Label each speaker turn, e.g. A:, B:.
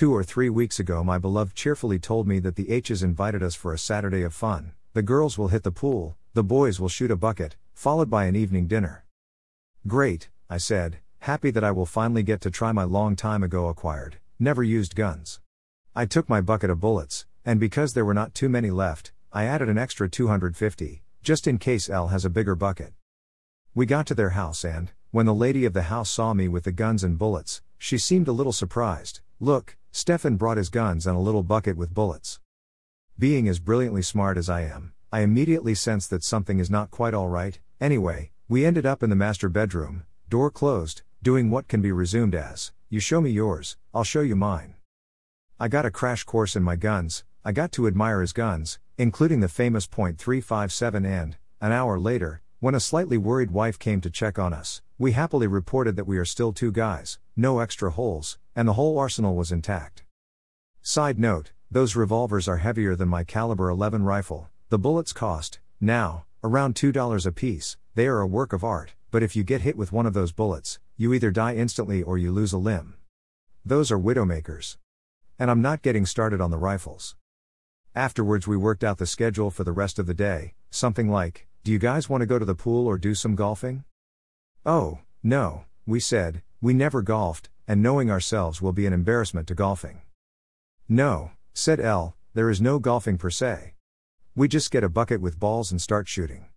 A: Two or three weeks ago, my beloved cheerfully told me that the H's invited us for a Saturday of fun. The girls will hit the pool, the boys will shoot a bucket, followed by an evening dinner. Great, I said, happy that I will finally get to try my long time ago acquired, never used guns. I took my bucket of bullets, and because there were not too many left, I added an extra 250, just in case L has a bigger bucket. We got to their house and, when the lady of the house saw me with the guns and bullets, she seemed a little surprised. Look, Stefan brought his guns and a little bucket with bullets. Being as brilliantly smart as I am, I immediately sense that something is not quite all right. Anyway, we ended up in the master bedroom, door closed, doing what can be resumed as You show me yours, I'll show you mine. I got a crash course in my guns, I got to admire his guns, including the famous .357 and, an hour later, when a slightly worried wife came to check on us, we happily reported that we are still two guys, no extra holes, and the whole arsenal was intact. Side note, those revolvers are heavier than my caliber 11 rifle. The bullets cost, now, around $2 a piece. They are a work of art, but if you get hit with one of those bullets, you either die instantly or you lose a limb. Those are widowmakers. And I'm not getting started on the rifles. Afterwards, we worked out the schedule for the rest of the day, something like Do you guys want to go to the pool or do some golfing? Oh, no, we said, we never golfed, and knowing ourselves will be an embarrassment to golfing. No, said L, there is no golfing per se. We just get a bucket with balls and start shooting.